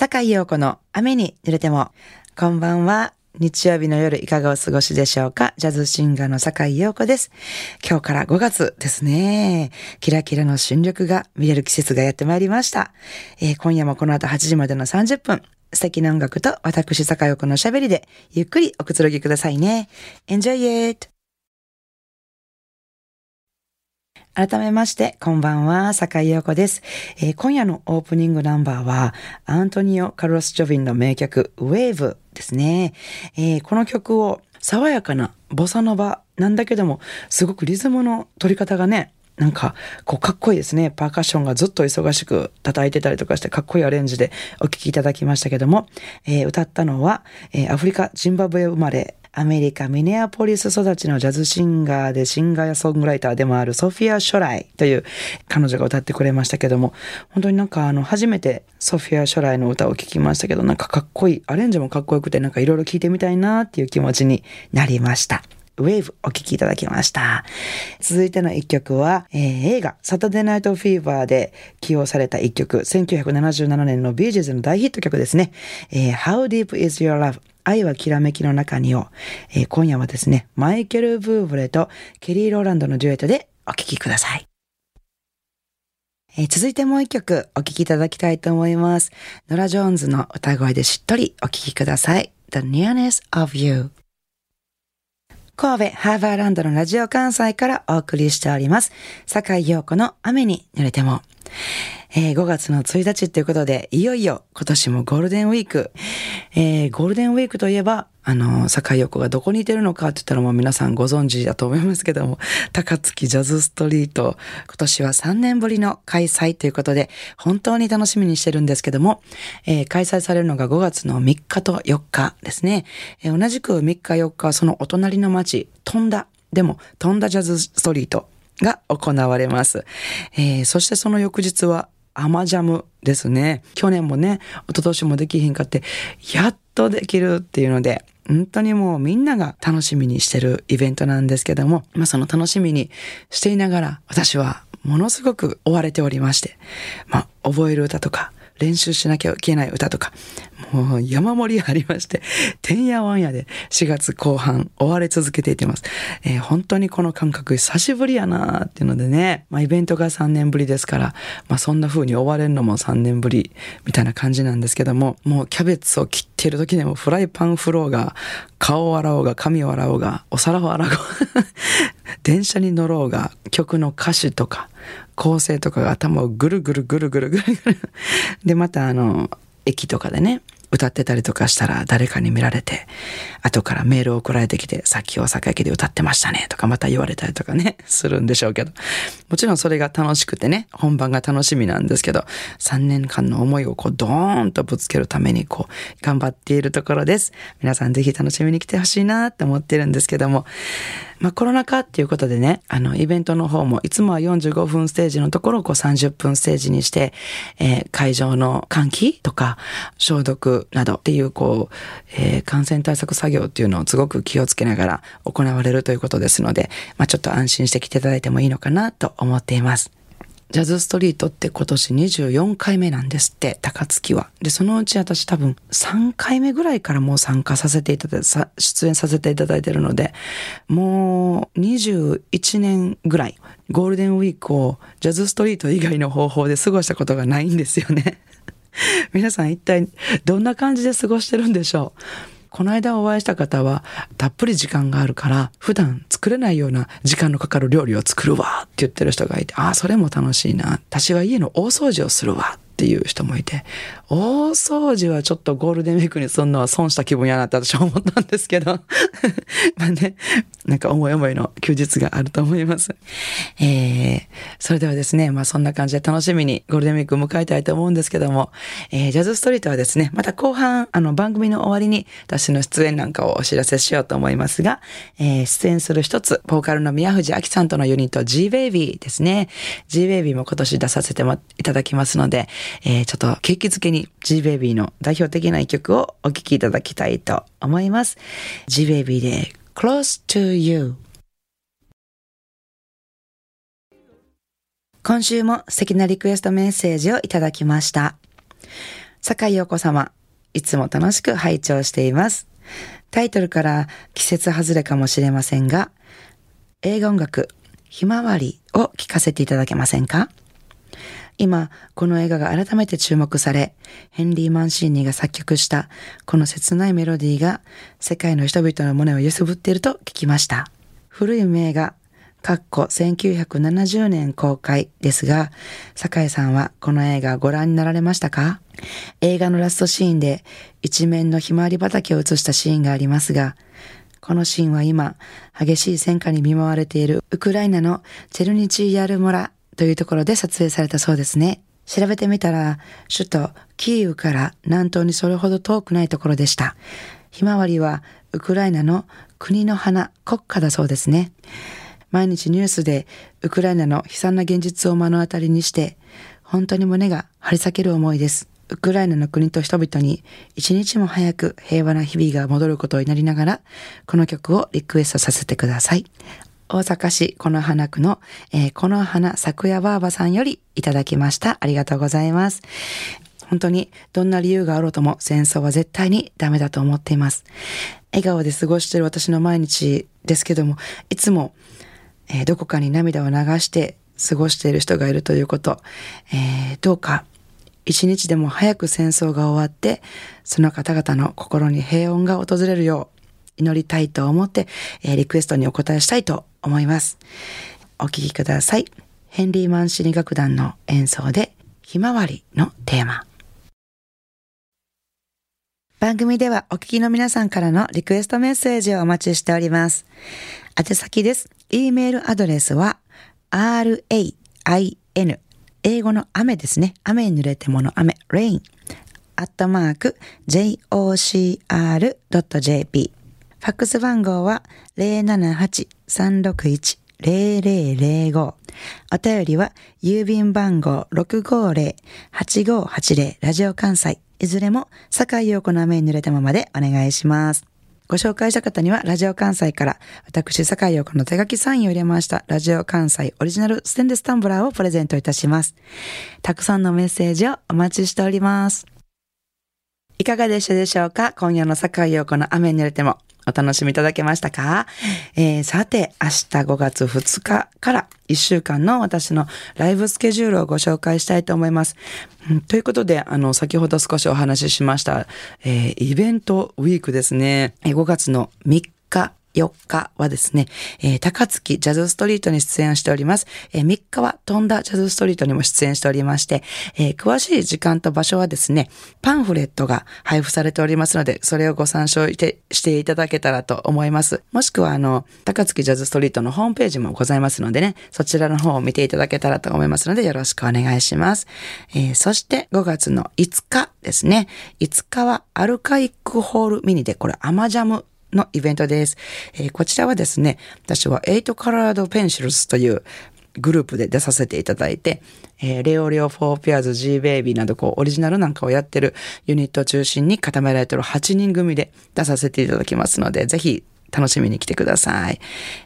坂井陽子の雨に濡れても。こんばんは。日曜日の夜いかがお過ごしでしょうかジャズシンガーの坂井陽子です。今日から5月ですね。キラキラの新緑が見れる季節がやってまいりました。えー、今夜もこの後8時までの30分、素敵な音楽と私坂井陽子の喋りでゆっくりおくつろぎくださいね。Enjoy it! 改めまして、こんばんは、坂井陽子です、えー、今夜のオープニングナンバーは、アントニオ・カルロス・ジョビンの名曲、ウェーブですね。えー、この曲を爽やかなボサノバなんだけども、すごくリズムの取り方がね、なんか、こう、かっこいいですね。パーカッションがずっと忙しく叩いてたりとかして、かっこいいアレンジでお聴きいただきましたけども、えー、歌ったのは、えー、アフリカ、ジンバブエ生まれ、アメリカ・ミネアポリス育ちのジャズシンガーでシンガーやソングライターでもあるソフィア・ショライという彼女が歌ってくれましたけども、本当になんかあの初めてソフィア・ショライの歌を聴きましたけど、なんかかっこいい、アレンジもかっこよくてなんかいろいろ聴いてみたいなっていう気持ちになりました。ウェーブお聴きいただきました。続いての一曲は、えー、映画サタデーナイトフィーバーで起用された一曲、1977年のビージーズの大ヒット曲ですね。えー、How Deep Is Your Love 愛はきらめきの中にを、えー、今夜はですね、マイケル・ブーブレとケリー・ローランドのデュエットでお聴きください。えー、続いてもう一曲お聴きいただきたいと思います。ノラ・ジョーンズの歌声でしっとりお聴きください。The Nearness of You 神戸ハーバーランドのラジオ関西からお送りしております。坂井陽子の雨に濡れても。えー、5月の1日ということで、いよいよ今年もゴールデンウィーク。えー、ゴールデンウィークといえば、あの、坂井陽子がどこにいてるのかって言ったらもう皆さんご存知だと思いますけども、高槻ジャズストリート、今年は3年ぶりの開催ということで、本当に楽しみにしてるんですけども、えー、開催されるのが5月の3日と4日ですね。えー、同じく3日4日は、そのお隣の町、飛んだ、でも、飛んだジャズストリートが行われます。えー、そしてその翌日はアマジャムですね。去年もね、一昨年もできひんかって、やっとできるっていうので、本当にもうみんなが楽しみにしてるイベントなんですけども、まあその楽しみにしていながら、私はものすごく追われておりまして、まあ覚える歌とか、練習しなきゃいけない歌とか、もう山盛りありまして、てんやわんやで4月後半追われ続けていてます。えー、本当にこの感覚久しぶりやなーっていうのでね、まあイベントが3年ぶりですから、まあそんな風に追われるのも3年ぶりみたいな感じなんですけども、もうキャベツを切っている時でもフライパン振ろうが、顔を洗おうが、髪を洗おうが、お皿を洗おうが、電車に乗ろうが、曲の歌詞とか、構成とかが頭をぐるぐるぐるぐるぐるぐる。で、またあの、駅とかでね、歌ってたりとかしたら誰かに見られて、後からメールを送られてきて、さっき大阪駅で歌ってましたねとかまた言われたりとかね、するんでしょうけど。もちろんそれが楽しくてね、本番が楽しみなんですけど、3年間の思いをこうドーンとぶつけるためにこう、頑張っているところです。皆さんぜひ楽しみに来てほしいなって思ってるんですけども、まあコロナ禍っていうことでね、あのイベントの方もいつもは45分ステージのところをこう30分ステージにして、えー、会場の換気とか消毒などっていうこう、えー、感染対策作業っていうのをすごく気をつけながら行われるということですので、まあちょっと安心して来ていただいてもいいのかなと思っています。ジャズストリートって今年24回目なんですって、高槻は。で、そのうち私多分3回目ぐらいからもう参加させていただいて、出演させていただいてるので、もう21年ぐらい、ゴールデンウィークをジャズストリート以外の方法で過ごしたことがないんですよね。皆さん一体どんな感じで過ごしてるんでしょう？この間お会いした方は、たっぷり時間があるから、普段作れないような時間のかかる料理を作るわって言ってる人がいて、ああ、それも楽しいな。私は家の大掃除をするわっっていう人もいて、大掃除はちょっとゴールデンウィークにすんのは損した気分やなって私は思ったんですけど、まあね、なんか思い思いの休日があると思います。えー、それではですね、まあそんな感じで楽しみにゴールデンウィークを迎えたいと思うんですけども、えー、ジャズストリートはですね、また後半、あの番組の終わりに私の出演なんかをお知らせしようと思いますが、えー、出演する一つ、ボーカルの宮藤明さんとのユニット G-Baby ですね。G-Baby も今年出させていただきますので、えー、ちょっと景気づけに G-Baby の代表的な一曲をお聴きいただきたいと思います。G-Baby で Close to You 今週も素敵なリクエストメッセージをいただきました。坂井陽子様、いつも楽しく拝聴しています。タイトルから季節外れかもしれませんが、映画音楽、ひまわりを聴かせていただけませんか？今、この映画が改めて注目され、ヘンリー・マンシーニが作曲したこの切ないメロディーが世界の人々の胸を揺すぶっていると聞きました。古い名画、かっこ1970年公開ですが、酒井さんはこの映画ご覧になられましたか？映画のラストシーンで一面のひまわり畑を映したシーンがありますが、このシーンは今、激しい戦火に見舞われているウクライナのチェルニチーヤル村というところで撮影されたそうですね。調べてみたら、首都キーウから南東にそれほど遠くないところでした。ひまわりはウクライナの国の花、国家だそうですね。毎日ニュースでウクライナの悲惨な現実を目の当たりにして、本当に胸が張り裂ける思いです。ウクライナの国と人々に一日も早く平和な日々が戻ることを祈りながら、この曲をリクエストさせてください。大阪市この花区の、えー、この花咲夜ばあばさんよりいただきました。ありがとうございます。本当にどんな理由があろうとも戦争は絶対にダメだと思っています。笑顔で過ごしている私の毎日ですけども、いつも、えー、どこかに涙を流して過ごしている人がいるということ、えー、どうか一日でも早く戦争が終わって、その方々の心に平穏が訪れるよう祈りたいと思って、えー、リクエストにお答えしたいと思います。お聴きください。ヘンリー・マンシニ楽団の演奏で、ひまわりのテーマ。番組ではお聞きの皆さんからのリクエストメッセージをお待ちしております。宛先です。e メールアドレスは rain 英語の雨ですね。雨に濡れてもの雨 rain アットマーク jocr.jp ファックス番号は078-361-0005。お便りは郵便番号650-8580ラジオ関西。いずれも坂井陽子の雨に濡れたままでお願いします。ご紹介した方には、ラジオ関西から、私、坂井陽子の手書きサインを入れました、ラジオ関西オリジナルステンレスタンブラーをプレゼントいたします。たくさんのメッセージをお待ちしております。いかがでしたでしょうか？今夜の坂井陽子の雨に濡れてもお楽しみいただけましたか、えー、さて、明日5月2日から1週間の私のライブスケジュールをご紹介したいと思います。ということで、あの、先ほど少しお話ししました、えー、イベントウィークですね。5月の3日4日はですね、えー、高槻ジャズストリートに出演しております。えー、3日は飛んだジャズストリートにも出演しておりまして、えー、詳しい時間と場所はですね、パンフレットが配布されておりますので、それをご参照していただけたらと思います。もしくは、あの、高槻ジャズストリートのホームページもございますのでね、そちらの方を見ていただけたらと思いますので、よろしくお願いします。えー、そして5月の5日ですね、5日はアルカイックホールミニで、これアマジャムのイベントです。えー、こちらはですね、私は8カラードペンシルスというグループで出させていただいて、えー、レオレオフォーピアーズ G ベイビーなどこうオリジナルなんかをやってるユニットを中心に固められてる8人組で出させていただきますので、ぜひ楽しみに来てください。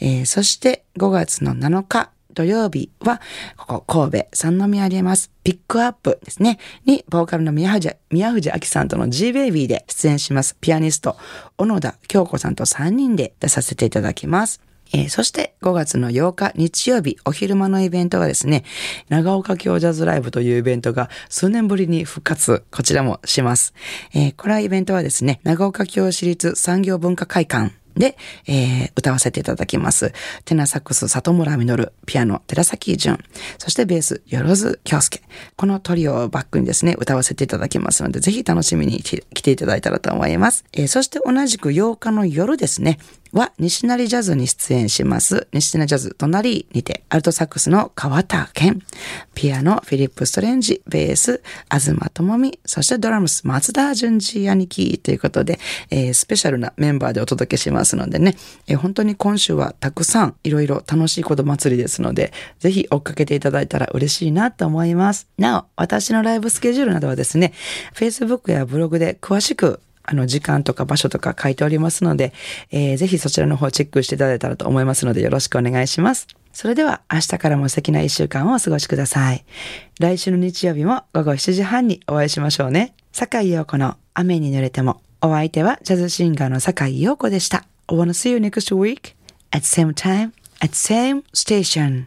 えー、そして5月の7日、土曜日は、ここ神戸三宮あります。ピックアップですね。に、ボーカルの宮藤、宮藤明さんとの G ベイビーで出演します。ピアニスト、小野田京子さんと3人で出させていただきます。えー、そして5月の8日日曜日お昼間のイベントはですね、長岡京ジャズライブというイベントが数年ぶりに復活、こちらもします。えー、これはイベントはですね、長岡京市立産業文化会館で、えー、歌わせていただきます。テナサックス里村実、ピアノ寺崎淳、そしてベースよろず京介。このトリオをバックにですね、歌わせていただきますので、ぜひ楽しみに来ていただいたらと思います。えー、そして同じく8日の夜ですね、は西成ジャズに出演します。西成ジャズ隣にて、アルトサックスの川田健、ピアノフィリップ・ストレンジ、ベース、東智美、そしてドラムス、松田淳二兄貴ということで、えー、スペシャルなメンバーでお届けしますのでね、えー、本当に今週はたくさんいろいろ楽しいこと祭りですので、ぜひ追っかけていただいたら嬉しいなと思います。なお、私のライブスケジュールなどはですね、Facebook やブログで詳しくあの、時間とか場所とか書いておりますので、えー、ぜひそちらの方チェックしていただいたらと思いますので、よろしくお願いします。それでは明日からも素敵な一週間をお過ごしください。来週の日曜日も午後7時半にお会いしましょうね。坂井陽子の雨に濡れても。お相手はジャズシンガーの坂井陽子でした。I wanna see you next week at same time at same station.